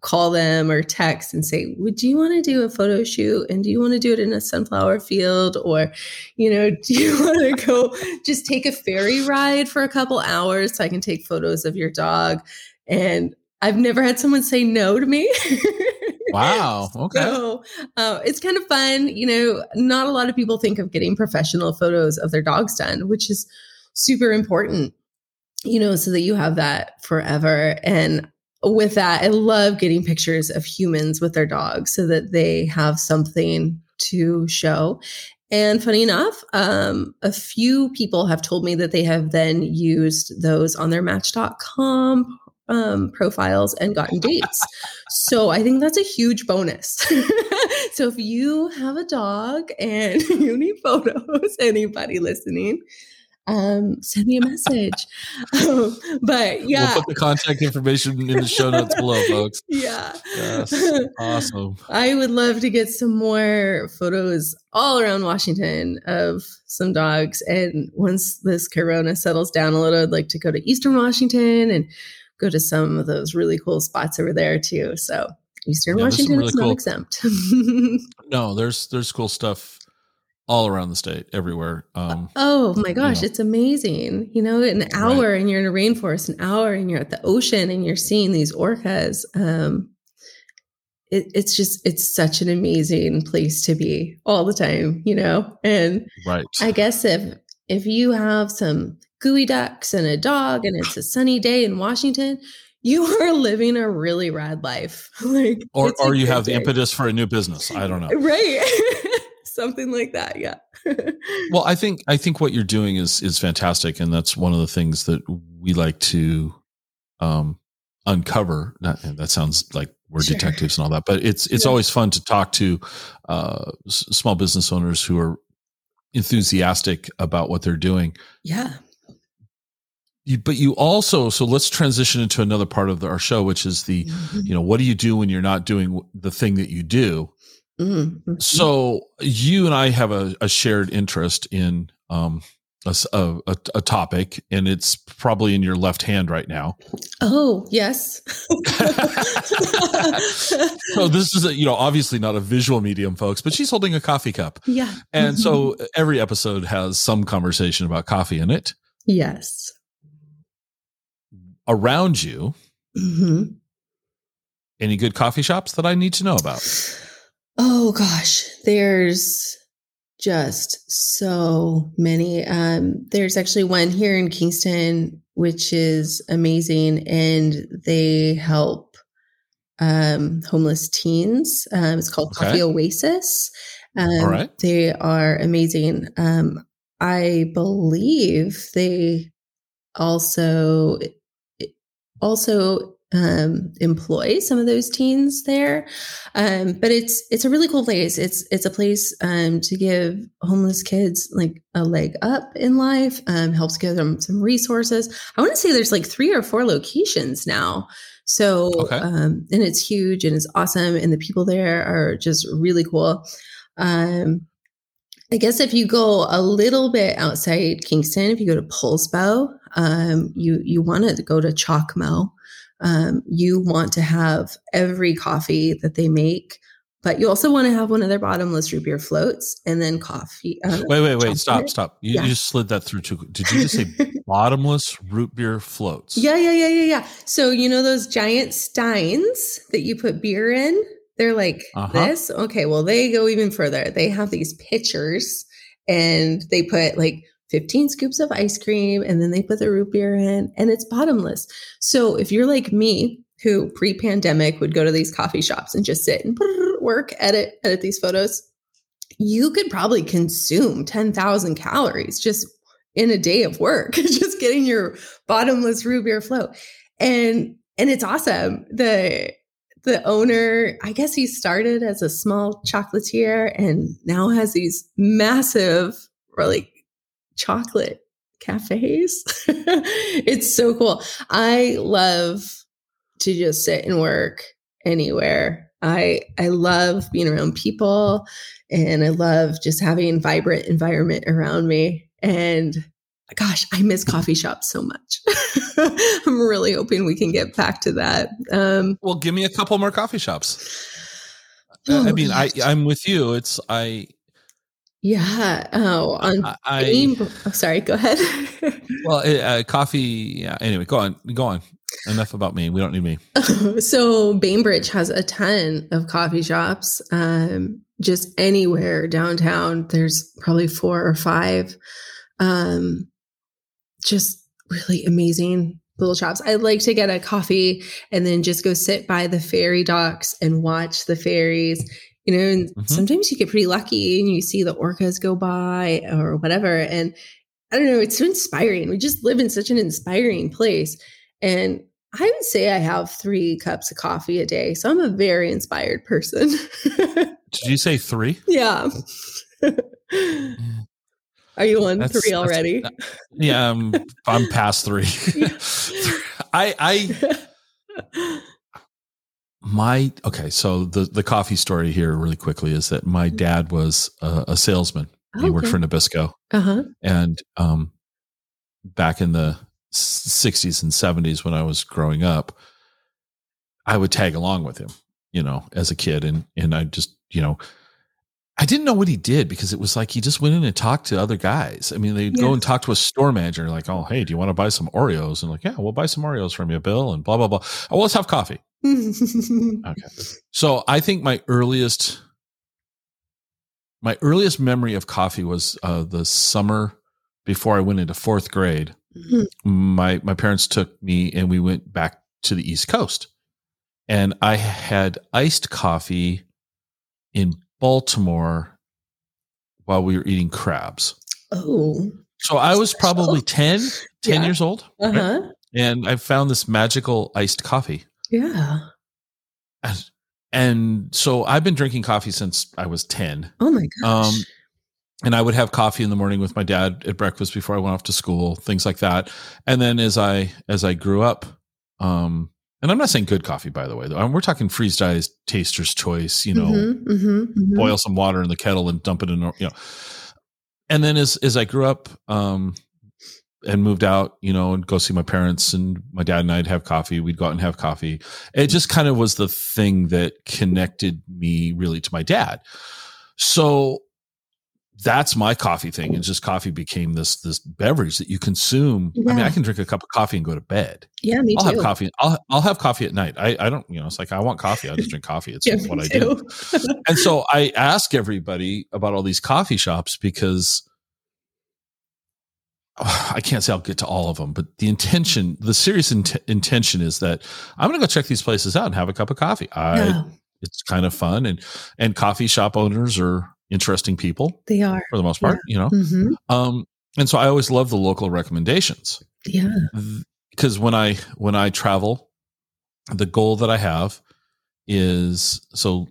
Speaker 1: call them or text and say, Would you want to do a photo shoot? And do you want to do it in a sunflower field? Or, you know, do you want to go just take a ferry ride for a couple hours so I can take photos of your dog? And I've never had someone say no to me.
Speaker 3: wow. Okay.
Speaker 1: So uh, it's kind of fun. You know, not a lot of people think of getting professional photos of their dogs done, which is super important, you know, so that you have that forever. And with that, I love getting pictures of humans with their dogs so that they have something to show. And funny enough, um, a few people have told me that they have then used those on their Match.com um, profiles and gotten dates. so I think that's a huge bonus. so if you have a dog and you need photos, anybody listening, um, send me a message. um, but yeah,
Speaker 3: we'll put the contact information in the show notes below, folks.
Speaker 1: Yeah,
Speaker 3: yes, awesome.
Speaker 1: I would love to get some more photos all around Washington of some dogs. And once this Corona settles down a little, I'd like to go to Eastern Washington and go to some of those really cool spots over there too. So Eastern yeah, Washington really is not exempt.
Speaker 3: no, there's there's cool stuff all around the state, everywhere. Um,
Speaker 1: oh my gosh, you know. it's amazing! You know, an hour right. and you're in a rainforest, an hour and you're at the ocean and you're seeing these orcas. Um, it, it's just it's such an amazing place to be all the time, you know. And
Speaker 3: right,
Speaker 1: I guess if if you have some geoducks and a dog and it's a sunny day in Washington, you are living a really rad life. like
Speaker 3: or or you have day. the impetus for a new business. I don't know.
Speaker 1: Right. Something like that, yeah.
Speaker 3: well, I think I think what you're doing is is fantastic and that's one of the things that we like to um, uncover. Not, that sounds like we're
Speaker 1: Sure.
Speaker 3: detectives and all that, but it's it's
Speaker 1: Yeah.
Speaker 3: always fun to talk to uh, s- small business owners who are enthusiastic about what they're doing.
Speaker 1: Yeah.
Speaker 3: You, but you also so let's transition into another part of the, our show, which is the you know what do you do when you're not doing the thing that you do.
Speaker 1: Mhm.
Speaker 3: So you and I have a, a shared interest in um, a a topic, and it's probably in your left hand right now.
Speaker 1: Oh, yes.
Speaker 3: So this is a, you know obviously not a visual medium, folks, but she's holding a coffee cup,
Speaker 1: yeah.
Speaker 3: and so every episode has some conversation about coffee in it.
Speaker 1: yes.
Speaker 3: Around you,
Speaker 1: hmm
Speaker 3: any good coffee shops that I need to know about?
Speaker 1: Oh gosh, there's just so many. Um, there's actually one here in Kingston, which is amazing, and they help um, homeless teens. Um, it's called
Speaker 3: Okay.
Speaker 1: Coffee Oasis. Um,
Speaker 3: All right.
Speaker 1: They are amazing. Um, I believe they also also um, employ some of those teens there. Um, but it's it's a really cool place. It's it's a place um, to give homeless kids like a leg up in life. Um, helps give them some resources. I want to say there's like three or four locations now. So
Speaker 3: Okay.
Speaker 1: um, and it's huge and it's awesome, and the people there are just really cool. Um, I guess if you go a little bit outside Kingston, if you go to Poulsbo, um, you you want to go to Chalkmo. Um, you want to have every coffee that they make, but you also want to have one of their bottomless root beer floats and then coffee. Uh,
Speaker 3: Wait, wait, wait! Stop, stop! You,
Speaker 1: Yeah.
Speaker 3: you just slid that through too. Did you just say bottomless root beer floats?
Speaker 1: yeah, yeah, yeah, yeah, yeah. So you know those giant steins that you put beer in? They're like
Speaker 3: Uh-huh.
Speaker 1: this. Okay, well they go even further. They have these pitchers, and they put like 15 scoops of ice cream, and then they put the root beer in, and it's bottomless. So if you're like me, who pre-pandemic would go to these coffee shops and just sit and work, edit, edit these photos, you could probably consume 10,000 calories just in a day of work, just getting your bottomless root beer float. And and it's awesome. The the owner, I guess he started as a small chocolatier and now has these massive like chocolate cafes. it's so cool. I love to just sit and work anywhere. I I love being around people and I love just having vibrant environment around me and gosh, I miss coffee shops so much. I'm really hoping we can get back to that. Um
Speaker 3: Well, give me a couple more coffee shops.
Speaker 1: Oh,
Speaker 3: I mean, I. I'm with you. It's I
Speaker 1: yeah. Oh, on
Speaker 3: I, I
Speaker 1: oh, sorry, go ahead.
Speaker 3: well, uh, coffee. Yeah. Anyway, go on, go on. Enough about me. We don't need me.
Speaker 1: so Bainbridge has a ton of coffee shops. Um, just anywhere downtown, there's probably four or five. Um, just really amazing little shops. I like to get a coffee and then just go sit by the ferry docks and watch the ferries. You know, and
Speaker 3: Mhm.
Speaker 1: sometimes you get pretty lucky and you see the orcas go by or whatever. And I don't know, it's so inspiring. We just live in such an inspiring place. And I would say I have three cups of coffee a day. So I'm a very inspired person.
Speaker 3: Did you say three?
Speaker 1: yeah. Are you on
Speaker 3: That's-
Speaker 1: three already?
Speaker 3: Yeah, I'm I'm past three. I I my okay. So the the coffee story here, really quickly, is that my dad was a, a salesman. He worked for Nabisco,
Speaker 1: Uh huh.
Speaker 3: and um, back in the '60s and '70s when I was growing up, I would tag along with him, you know, as a kid, and and I just you know. I didn't know what he did because it was like he just went in and talked to other guys. I mean, they'd go and talk to a store manager, like, "Oh, hey, do you want to buy some Oreos?" And like, "Yeah, we'll buy some Oreos from you, Bill." And blah blah blah. Oh, well, let's have coffee. Okay. So I think my earliest my earliest memory of coffee was uh, the summer before I went into fourth grade.
Speaker 1: Mhm.
Speaker 3: My my parents took me and we went back to the East Coast, and I had iced coffee in Baltimore while we were eating crabs.
Speaker 1: oh.
Speaker 3: So I was probably 10, 10
Speaker 1: Yeah.
Speaker 3: years old.
Speaker 1: Uh
Speaker 3: right? and I found this magical iced coffee.
Speaker 1: Yeah.
Speaker 3: And, and so I've been drinking coffee since I was 10.
Speaker 1: Oh my gosh.
Speaker 3: Um, and I would have coffee in the morning with my dad at breakfast before I went off to school, things like that. And then as I as I grew up, um, and I'm not saying good coffee, by the way. Though we're talking freeze dried taster's choice. You know,
Speaker 1: Mhm, mhm, mhm.
Speaker 3: boil some water in the kettle and dump it in. You know, and then as as I grew up, um, and moved out, you know, and go see my parents and my dad and I'd have coffee. We'd go out and have coffee. It just kind of was the thing that connected me really to my dad. So that's my coffee thing. And just coffee became this this beverage that you consume. I mean, I can drink a cup of coffee and go to bed.
Speaker 1: Yeah, me
Speaker 3: I'll
Speaker 1: too.
Speaker 3: have coffee. I'll I'll have coffee at night. I, I don't, you know, it's like I want coffee. I just drink coffee. It's
Speaker 1: Yeah,
Speaker 3: what I do. And so I ask everybody about all these coffee shops because I can't say I'll get to all of them, but the intention, the serious int- intention is that I'm going to go check these places out and have a cup of coffee. I,
Speaker 1: Yeah,
Speaker 3: It's kind of fun, and and coffee shop owners are interesting people
Speaker 1: they are.
Speaker 3: for the most part, you know.
Speaker 1: hmm
Speaker 3: Um, and so I always love the local recommendations
Speaker 1: Yeah.
Speaker 3: because when I when I travel, the goal that I have is so.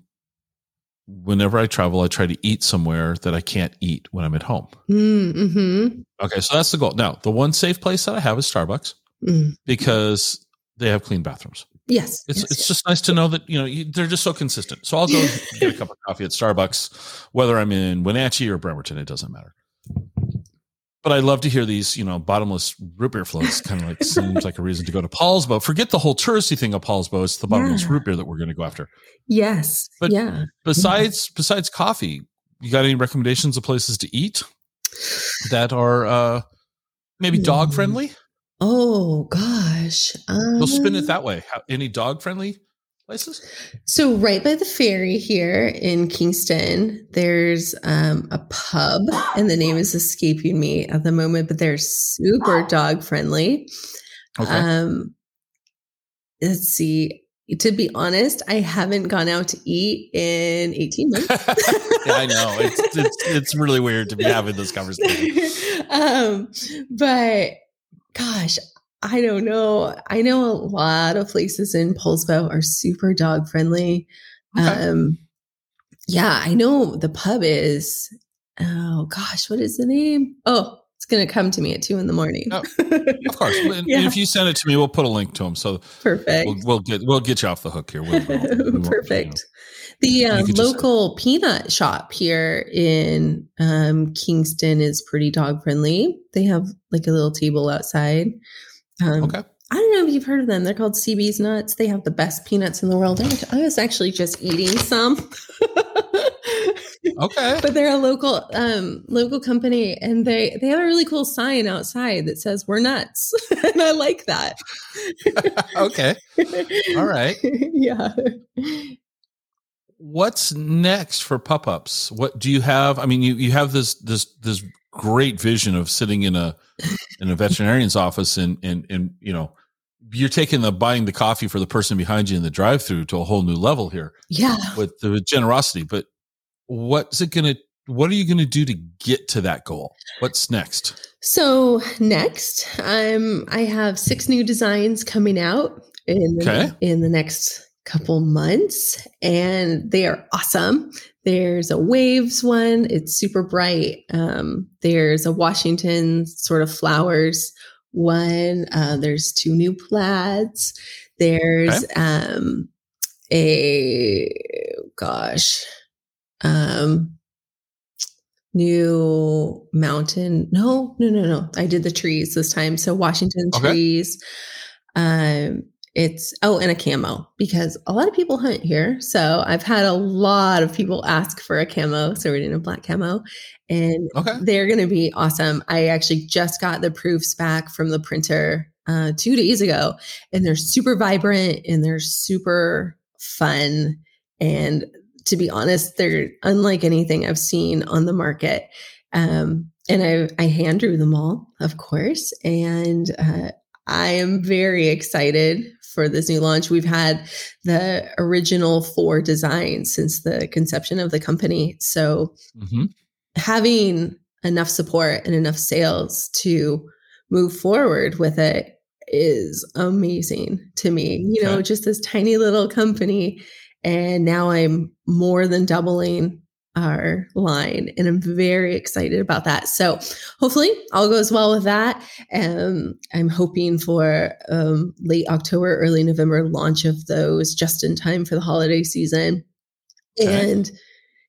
Speaker 3: Whenever I travel, I try to eat somewhere that I can't eat when I'm at home.
Speaker 1: Mm-hmm.
Speaker 3: Okay, so that's the goal. Now, the one safe place that I have is Starbucks
Speaker 1: Mm.
Speaker 3: because they have clean bathrooms.
Speaker 1: Yes.
Speaker 3: It's
Speaker 1: yes,
Speaker 3: it's
Speaker 1: yes.
Speaker 3: just nice to know that you know you, they're just so consistent. So I'll go get a cup of coffee at Starbucks, whether I'm in Wenatchee or Bremerton. It doesn't matter. But I love to hear these, you know, bottomless root beer floats. Kind of like seems like a reason to go to Poulsbo. Forget the whole touristy thing of Poulsbo. It's the bottomless
Speaker 1: Yeah.
Speaker 3: root beer that we're going to go after.
Speaker 1: Yes.
Speaker 3: But-
Speaker 1: yeah.
Speaker 3: Besides besides coffee, you got any recommendations of places to eat that are uh maybe dog
Speaker 1: Hmm.
Speaker 3: friendly?
Speaker 1: Oh gosh. Um,
Speaker 3: We'll spin it that way. How, any dog friendly places?
Speaker 1: So right by the ferry here in Kingston, there's um, a pub, and the name is escaping me at the moment, but they're super dog friendly.
Speaker 3: Okay.
Speaker 1: Um, let's see. To be honest, I haven't gone out to eat in 18 months.
Speaker 3: yeah, I know. It's, it's it's really weird to be having this conversation.
Speaker 1: um, but gosh, I don't know. I know a lot of places in Poulsbo are super dog friendly.
Speaker 3: Okay.
Speaker 1: Um, yeah, I know the pub is. Oh gosh, what is the name? Oh, it's gonna come to me at two in the morning.
Speaker 3: Oh, Of course.
Speaker 1: Yeah.
Speaker 3: If you send it to me, we'll put a link to them. So
Speaker 1: Perfect.
Speaker 3: we'll, we'll get we'll get you off the hook here. We'll- we'll- we won't, you know.
Speaker 1: The um,
Speaker 3: could just-
Speaker 1: local peanut shop here in um, Kingston is pretty dog friendly. They have like a little table outside. Um,
Speaker 3: Okay.
Speaker 1: I don't know if you've heard of them. They're called CB's Nuts. They have the best peanuts in the world. I I was actually just eating some.
Speaker 3: Okay.
Speaker 1: but they're a local um local company and they they have a really cool sign outside that says we're nuts and i like that
Speaker 3: okay. All right.
Speaker 1: yeah
Speaker 3: What's next for Pupups? What do you have? I mean, you you have this this this great vision of sitting in a in a veterinarian's office and and and you know you're taking the buying the coffee for the person behind you in the drive through to a whole new level here.
Speaker 1: yeah
Speaker 3: with the generosity. But what's it gonna? What are you gonna do to get to that goal? What's next?
Speaker 1: So next, um, I have six new designs coming out in the,
Speaker 3: Okay.
Speaker 1: in the next couple months, and they are awesome. There's a waves one; it's super bright. Um, there's a Washington sort of flowers one. Uh, there's two new plaids. There's um, a gosh, um, new mountain. No, no, no, no. I did the trees this time. So Washington
Speaker 3: Okay.
Speaker 1: trees. Um, it's oh, and a camo because a lot of people hunt here. So I've had a lot of people ask for a camo. So we're doing a black camo, and
Speaker 3: Okay.
Speaker 1: they're going to be awesome. I actually just got the proofs back from the printer uh, two days ago, and they're super vibrant and they're super fun. And to be honest, they're unlike anything I've seen on the market. Um, and I, I hand drew them all, of course. And uh, I am very excited for this new launch. We've had the original four designs since the conception of the company. So
Speaker 3: hmm
Speaker 1: having enough support and enough sales to move forward with it is amazing to me. You know, just this tiny little company. And now I'm more than doubling our line. And I'm very excited about that. So hopefully all goes well with that. Um, I'm hoping for um, late October, early November launch of those just in time for the holiday season.
Speaker 3: Okay.
Speaker 1: And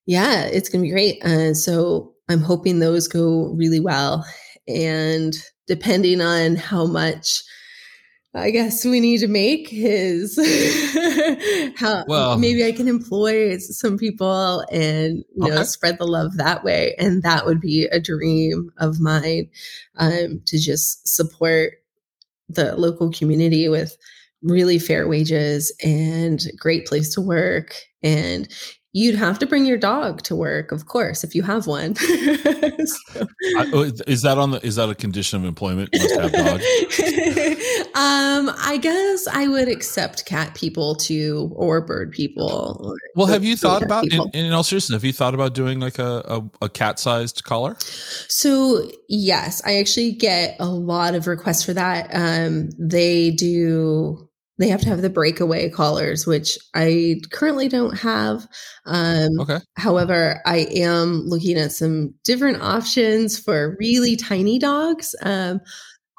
Speaker 1: yeah, it's going to be great. Uh, so I'm hoping those go really well. And depending on how much I guess we need to make his how
Speaker 3: Well-
Speaker 1: maybe I can employ some people and you know
Speaker 3: Okay.
Speaker 1: spread the love that way. And that would be a dream of mine um, to just support the local community with really fair wages and great place to work and you'd have to bring your dog to work of course if you have one So-
Speaker 3: I, oh, is that on the? Is that a condition of employment? Must have dog.
Speaker 1: um i guess i would accept cat people too or bird people or
Speaker 3: Well, have you thought about in, in all seriousness? Have you thought about doing like a a, a cat sized collar?
Speaker 1: So yes, I actually get a lot of requests for that. Um, they do. They have to have the breakaway collars, which I currently don't have. Um,
Speaker 3: Okay.
Speaker 1: However, I am looking at some different options for really tiny dogs. Um,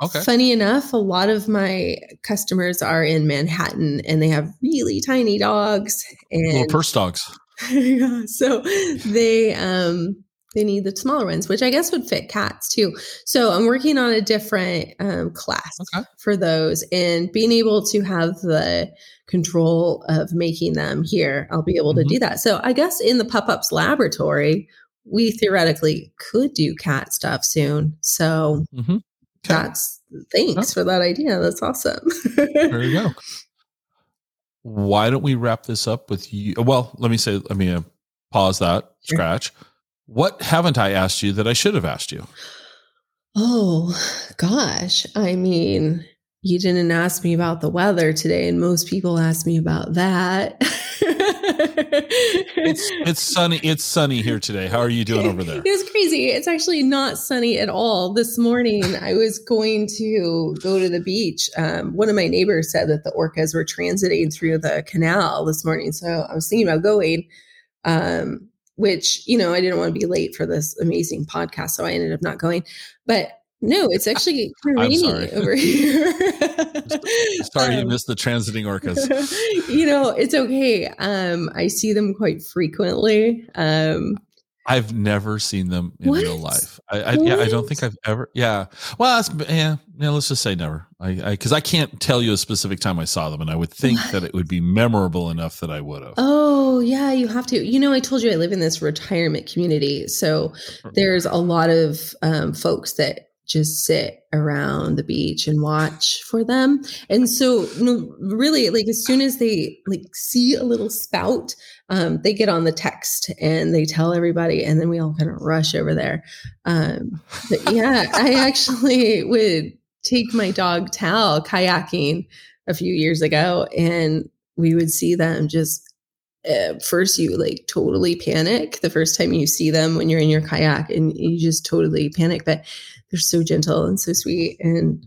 Speaker 3: Okay.
Speaker 1: Funny enough, a lot of my customers are in Manhattan and they have really tiny dogs. And
Speaker 3: purse dogs.
Speaker 1: yeah, so they um they need the smaller ones, which I guess would fit cats too. So I'm working on a different um, class
Speaker 3: Okay.
Speaker 1: for those, and being able to have the control of making them here, I'll be able
Speaker 3: Mhm.
Speaker 1: to do that. So I guess in the Pupups laboratory, we theoretically could do cat stuff soon. So
Speaker 3: hmm
Speaker 1: that's thanks for that idea. That's awesome.
Speaker 3: There you go. Why don't we wrap this up with you? Well, let me say, let me uh, pause that,
Speaker 1: Sure.
Speaker 3: scratch. What haven't I asked you that I should have asked you?
Speaker 1: Oh, gosh. I mean, you didn't ask me about the weather today, and most people ask me about that.
Speaker 3: It's it's sunny. It's sunny here today. How are you doing over there?
Speaker 1: It was crazy. It's actually not sunny at all. This morning, I was going to go to the beach. Um, one of my neighbors said that the orcas were transiting through the canal this morning. So I was thinking about going, um, which, you know, I didn't want to be late for this amazing podcast. So I ended up not going. But no, it's actually kind rainy over here.
Speaker 3: Sorry, you
Speaker 1: Um,
Speaker 3: missed the transiting orcas.
Speaker 1: you know, it's okay. Um, I see them quite frequently. Um,
Speaker 3: I've never seen them in real life. I, I yeah, I don't think I've ever. Yeah, well, that's, yeah, yeah. Let's just say never. I because I, can't tell you a specific time I saw them, and I would think
Speaker 1: What?
Speaker 3: that it would be memorable enough that I would have.
Speaker 1: Oh, yeah, you have to. You know, I told you I live in this retirement community. So there's a lot of um, folks that just sit around the beach and watch for them. And so, no, really, like as soon as they like see a little spout, um, they get on the text and they tell everybody, and then we all kind of rush over there. Um, but yeah, I actually would take my dog Tal kayaking a few years ago, and we would see them just uh, first you like totally panic the first time you see them when you're in your kayak and you just totally panic but they're so gentle and so sweet and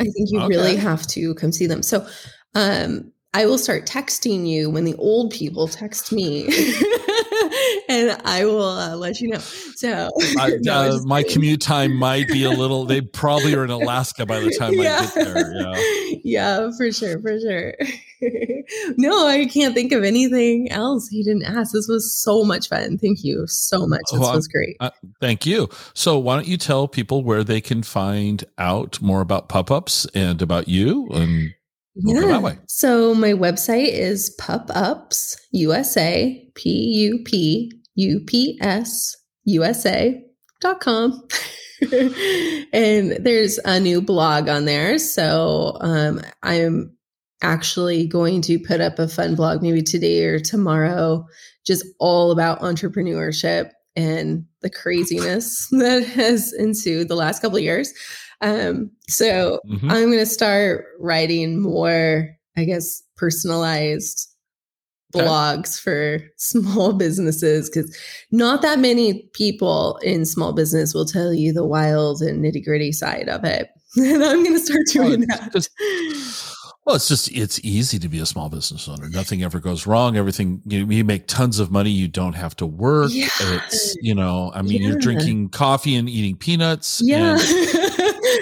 Speaker 1: i think you really have to come see them. So um i will start texting you when the old people text me and i will uh, let you know so
Speaker 3: I,
Speaker 1: no,
Speaker 3: uh, my
Speaker 1: kidding.
Speaker 3: commute time might be a little. They probably are in Alaska by the time I get there. Yeah.
Speaker 1: yeah, for sure, for sure. no, I can't think of anything else he didn't ask. This was so much fun. Thank you so much. This
Speaker 3: Oh, I'm-
Speaker 1: was great.
Speaker 3: Thank you. So, why don't you tell people where they can find out more about Pupups and about you? And way.
Speaker 1: So my website is Pupups USA, P U P U P S USA dot com. and there's a new blog on there. So um, I'm actually going to put up a fun blog maybe today or tomorrow, just all about entrepreneurship and the craziness that has ensued the last couple of years. Um, so
Speaker 3: Mhm.
Speaker 1: I'm going to start writing more, I guess, personalized
Speaker 3: Okay.
Speaker 1: blogs for small businesses because not that many people in small business will tell you the wild and nitty gritty side of it. and I'm going to start doing
Speaker 3: Well,
Speaker 1: that.
Speaker 3: just- Well, it's just it's easy to be a small business owner. Nothing ever goes wrong. Everything you, you make tons of money. You don't have to work.
Speaker 1: Yeah.
Speaker 3: It's you know, I mean,
Speaker 1: Yeah.
Speaker 3: you're drinking coffee and eating peanuts.
Speaker 1: yeah.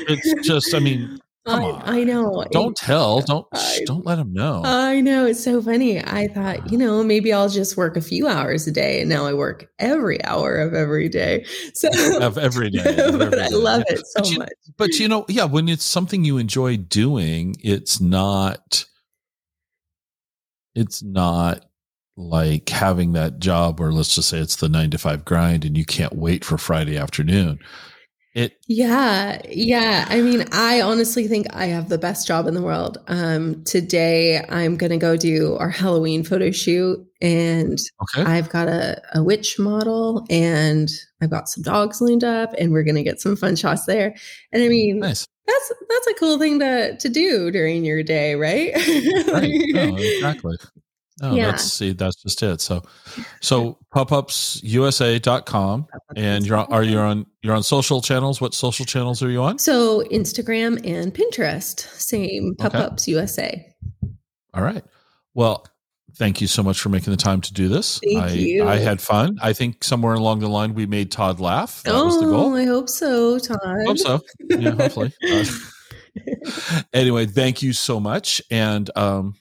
Speaker 3: It's just, I mean, come
Speaker 1: I,
Speaker 3: on.
Speaker 1: I know.
Speaker 3: don't tell. Don't
Speaker 1: I-
Speaker 3: don't let them know.
Speaker 1: I know it's so funny. I thought, you know, maybe I'll just work a few hours a day, and now I work every hour of every day. So,
Speaker 3: of every day. of
Speaker 1: but
Speaker 3: every
Speaker 1: I
Speaker 3: day.
Speaker 1: love
Speaker 3: Yeah.
Speaker 1: it so
Speaker 3: But you-
Speaker 1: much.
Speaker 3: But you know, yeah, when it's something you enjoy doing, it's not it's not like having that job where let's just say it's the 9 to 5 grind and you can't wait for Friday afternoon. It
Speaker 1: Yeah, yeah. I mean, I honestly think I have the best job in the world. Um, today, I'm going to go do our Halloween photo shoot, and
Speaker 3: okay.
Speaker 1: I've got a, a witch model, and I've got some dogs lined up, and we're going to get some fun shots there. And I mean,
Speaker 3: nice.
Speaker 1: that's that's a cool thing to to do during your day, right?
Speaker 3: Right. No, exactly. No,
Speaker 1: Yeah.
Speaker 3: that's see, that's just it. So so pupupsusa.com and you're on, are you on you're on social channels? What social channels are you on?
Speaker 1: So Instagram and Pinterest, same Pop
Speaker 3: Okay.
Speaker 1: USA.
Speaker 3: All right. Well, thank you so much for making the time to do this.
Speaker 1: Thank
Speaker 3: I,
Speaker 1: you.
Speaker 3: I had fun. I think somewhere along the line we made Todd laugh. That
Speaker 1: oh,
Speaker 3: was the goal.
Speaker 1: I hope so, Todd.
Speaker 3: I Hope so. Yeah, hopefully. Uh, anyway, thank you so much. And um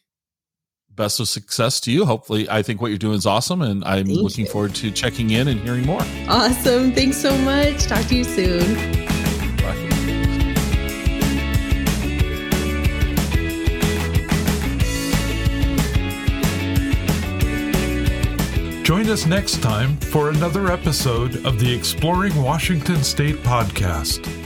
Speaker 3: best of success to you. Hopefully, I think what you're doing is awesome. And I'm
Speaker 1: Thank
Speaker 3: looking
Speaker 1: you.
Speaker 3: forward to checking in and hearing more.
Speaker 1: Awesome. Thanks so much. Talk to you soon.
Speaker 3: Bye.
Speaker 2: Join us next time for another episode of the Exploring Washington State podcast.